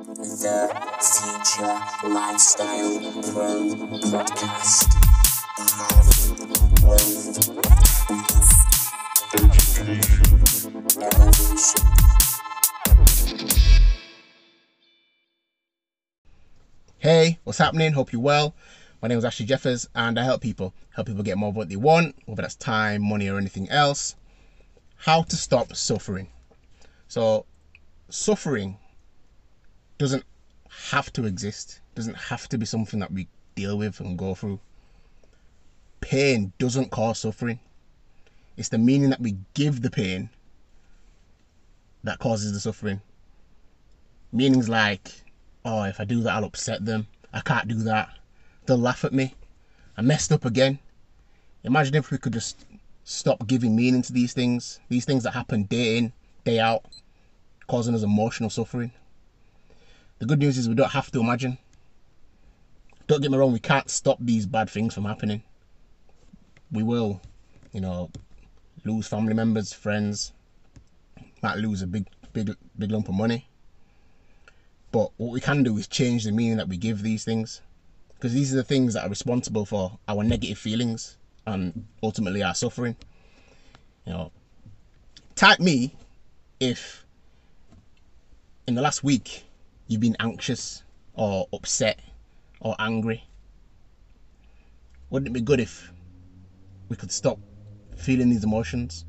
The Future Lifestyle Pro Podcast. Hey, what's happening? Hope you're well. My name is Ashley Jeffers and I help people. Help people get more of what they want, whether that's time, money, or anything else. How to stop suffering. So, suffering doesn't have to exist, doesn't have to be something that we deal with and go through. Pain doesn't cause suffering. It's the meaning that we give the pain that causes the suffering. Meanings like, oh, if I do that, I'll upset them. I can't do that. They'll laugh at me. I messed up again. Imagine if we could just stop giving meaning to these things, these things that happen day in, day out, causing us emotional suffering. The good news is we don't have to imagine. Don't get me wrong, we can't stop these bad things from happening. We will, you know, lose family members, friends, might lose a big, big, big lump of money. But what we can do is change the meaning that we give these things. Because these are the things that are responsible for our negative feelings and ultimately our suffering. You know, type me if in the last week you've been anxious or upset or angry. Wouldn't it be good if we could stop feeling these emotions?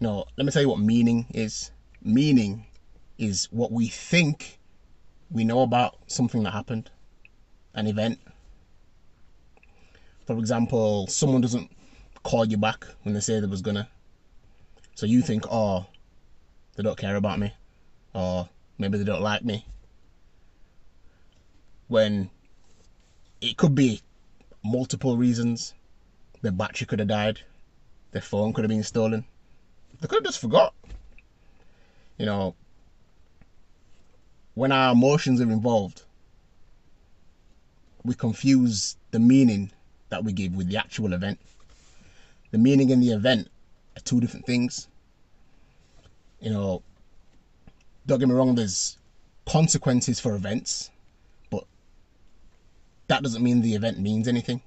You know, let me tell you what meaning is. Meaning is what we think we know about something that happened, an event. For example, someone doesn't call you back when they say they was gonna. So you think, oh, they don't care about me, or maybe they don't like me. When it could be multiple reasons. Their battery could have died, their phone could have been stolen. They could have just forgot. You know, when our emotions are involved, we confuse the meaning that we give with the actual event. The meaning and the event are two different things. You know, don't get me wrong, there's consequences for events, but that doesn't mean the event means anything.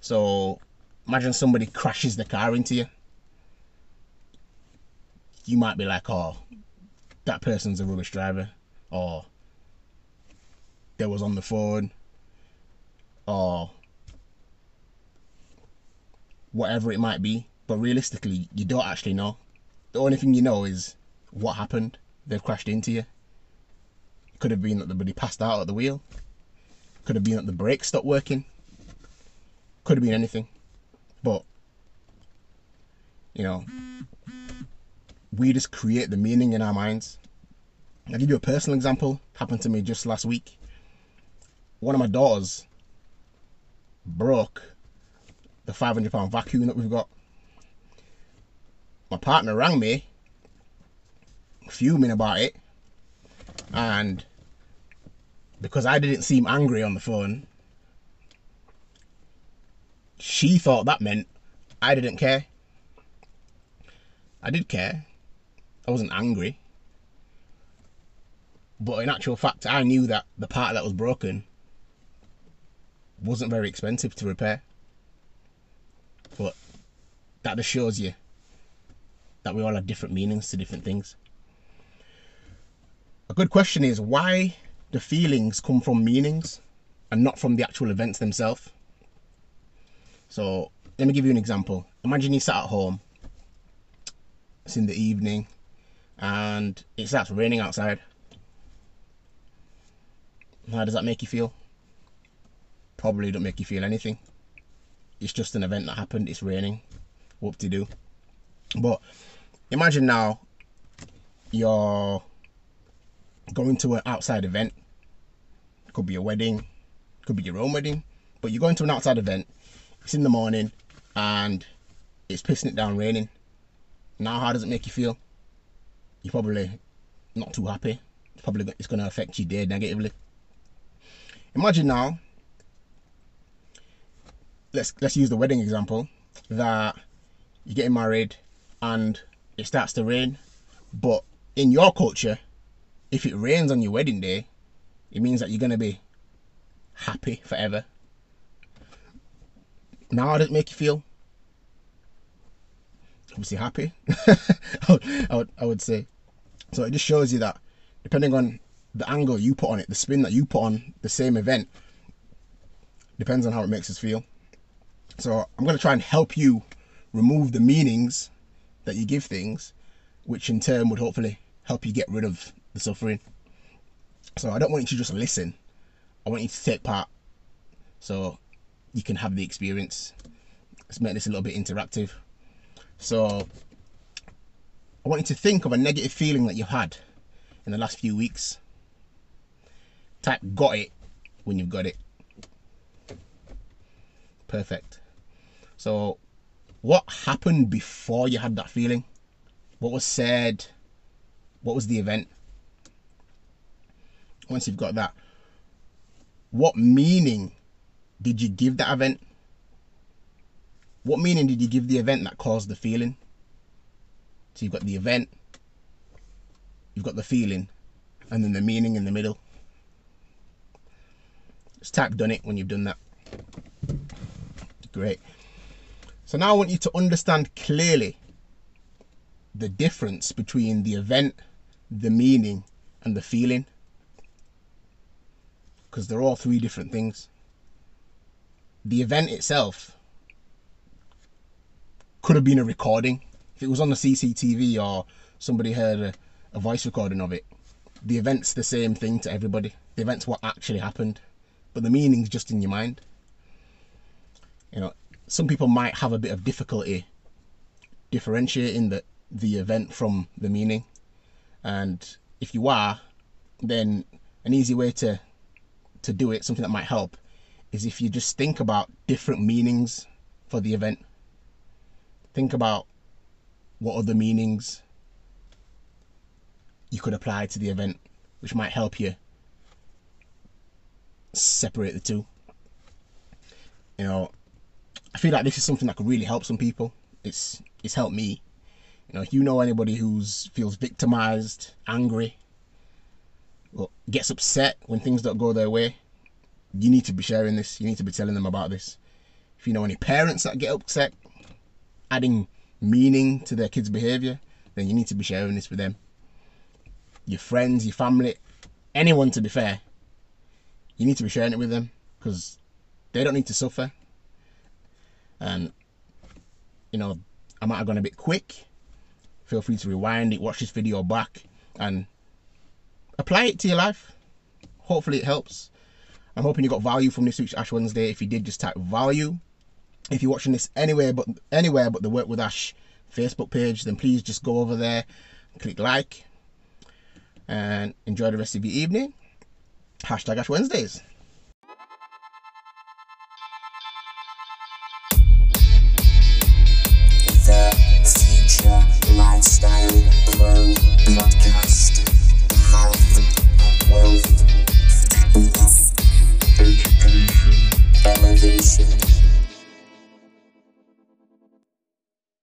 So imagine somebody crashes the car into you. You might be like, oh, that person's a rubbish driver or they was on the phone or whatever it might be but realistically you don't actually know the only thing you know is what happened they've crashed into you it could have been that the buddy passed out at the wheel could have been that the brakes stopped working could have been anything but you know we just create the meaning in our minds I'll give you a personal example. Happened to me just last week. One of my daughters broke the 500 pound vacuum that we've got. My partner rang me, fuming about it, and because I didn't seem angry on the phone, she thought that meant I didn't care. I did care. I wasn't angry. But in actual fact, I knew that the part that was broken wasn't very expensive to repair. But that just shows you that we all have different meanings to different things. A good question is why the feelings come from meanings and not from the actual events themselves? So let me give you an example. Imagine you sat at home, it's in the evening, and it starts raining outside how does that make you feel? Probably don't make you feel anything. It's just an event that happened. It's raining. What to do? But imagine now you're going to an outside event. Could be a wedding, could be your own wedding, but you're going to an outside event. It's in the morning and it's pissing it down raining. Now, how does it make you feel? You're probably not too happy. It's probably it's going to affect your day negatively. Imagine now, let's let's use the wedding example, that you're getting married and it starts to rain, but in your culture, if it rains on your wedding day, it means that you're gonna be happy forever. Now, how does it make you feel? Obviously happy. I, would, I would I would say. So it just shows you that depending on the angle you put on it, the spin that you put on the same event, depends on how it makes us feel. So I'm going to try and help you remove the meanings that you give things, which in turn would hopefully help you get rid of the suffering. So I don't want you to just listen. I want you to take part so you can have the experience. Let's make this a little bit interactive. So I want you to think of a negative feeling that you've had in the last few weeks. Type got it when you've got it. Perfect. So, what happened before you had that feeling? What was said? What was the event? Once you've got that, what meaning did you give that event? What meaning did you give the event that caused the feeling? So you've got the event, you've got the feeling, and then the meaning in the middle. Just type done it when you've done that. Great. So now I want you to understand clearly the difference between the event, the meaning, and the feeling. Because they're all three different things. The event itself could have been a recording. If it was on the CCTV or somebody heard a, a voice recording of it, the event's the same thing to everybody. The event's what actually happened, but the meaning's just in your mind. You know, some people might have a bit of difficulty differentiating the the event from the meaning, and if you are, then an easy way to to do it, something that might help, is if you just think about different meanings for the event. Think about what other meanings you could apply to the event, which might help you separate the two. You know, I feel like this is something that could really help some people. It's it's helped me. You know, if you know anybody who's feels victimized, angry, gets upset when things don't go their way, you need to be sharing this. You need to be telling them about this. If you know any parents that get upset, adding meaning to their kids' behavior, then you need to be sharing this with them. Your friends, your family, anyone to be fair, you need to be sharing it with them because they don't need to suffer and you know I might have gone a bit quick feel free to rewind it watch this video back and apply it to your life. Hopefully it helps. I'm hoping you got value from this week's Ash Wednesday. If you did just type value. If you're watching this anywhere but anywhere but the work with Ash Facebook page then please just go over there click like and enjoy the rest of your evening. Hashtag Ash Wednesdays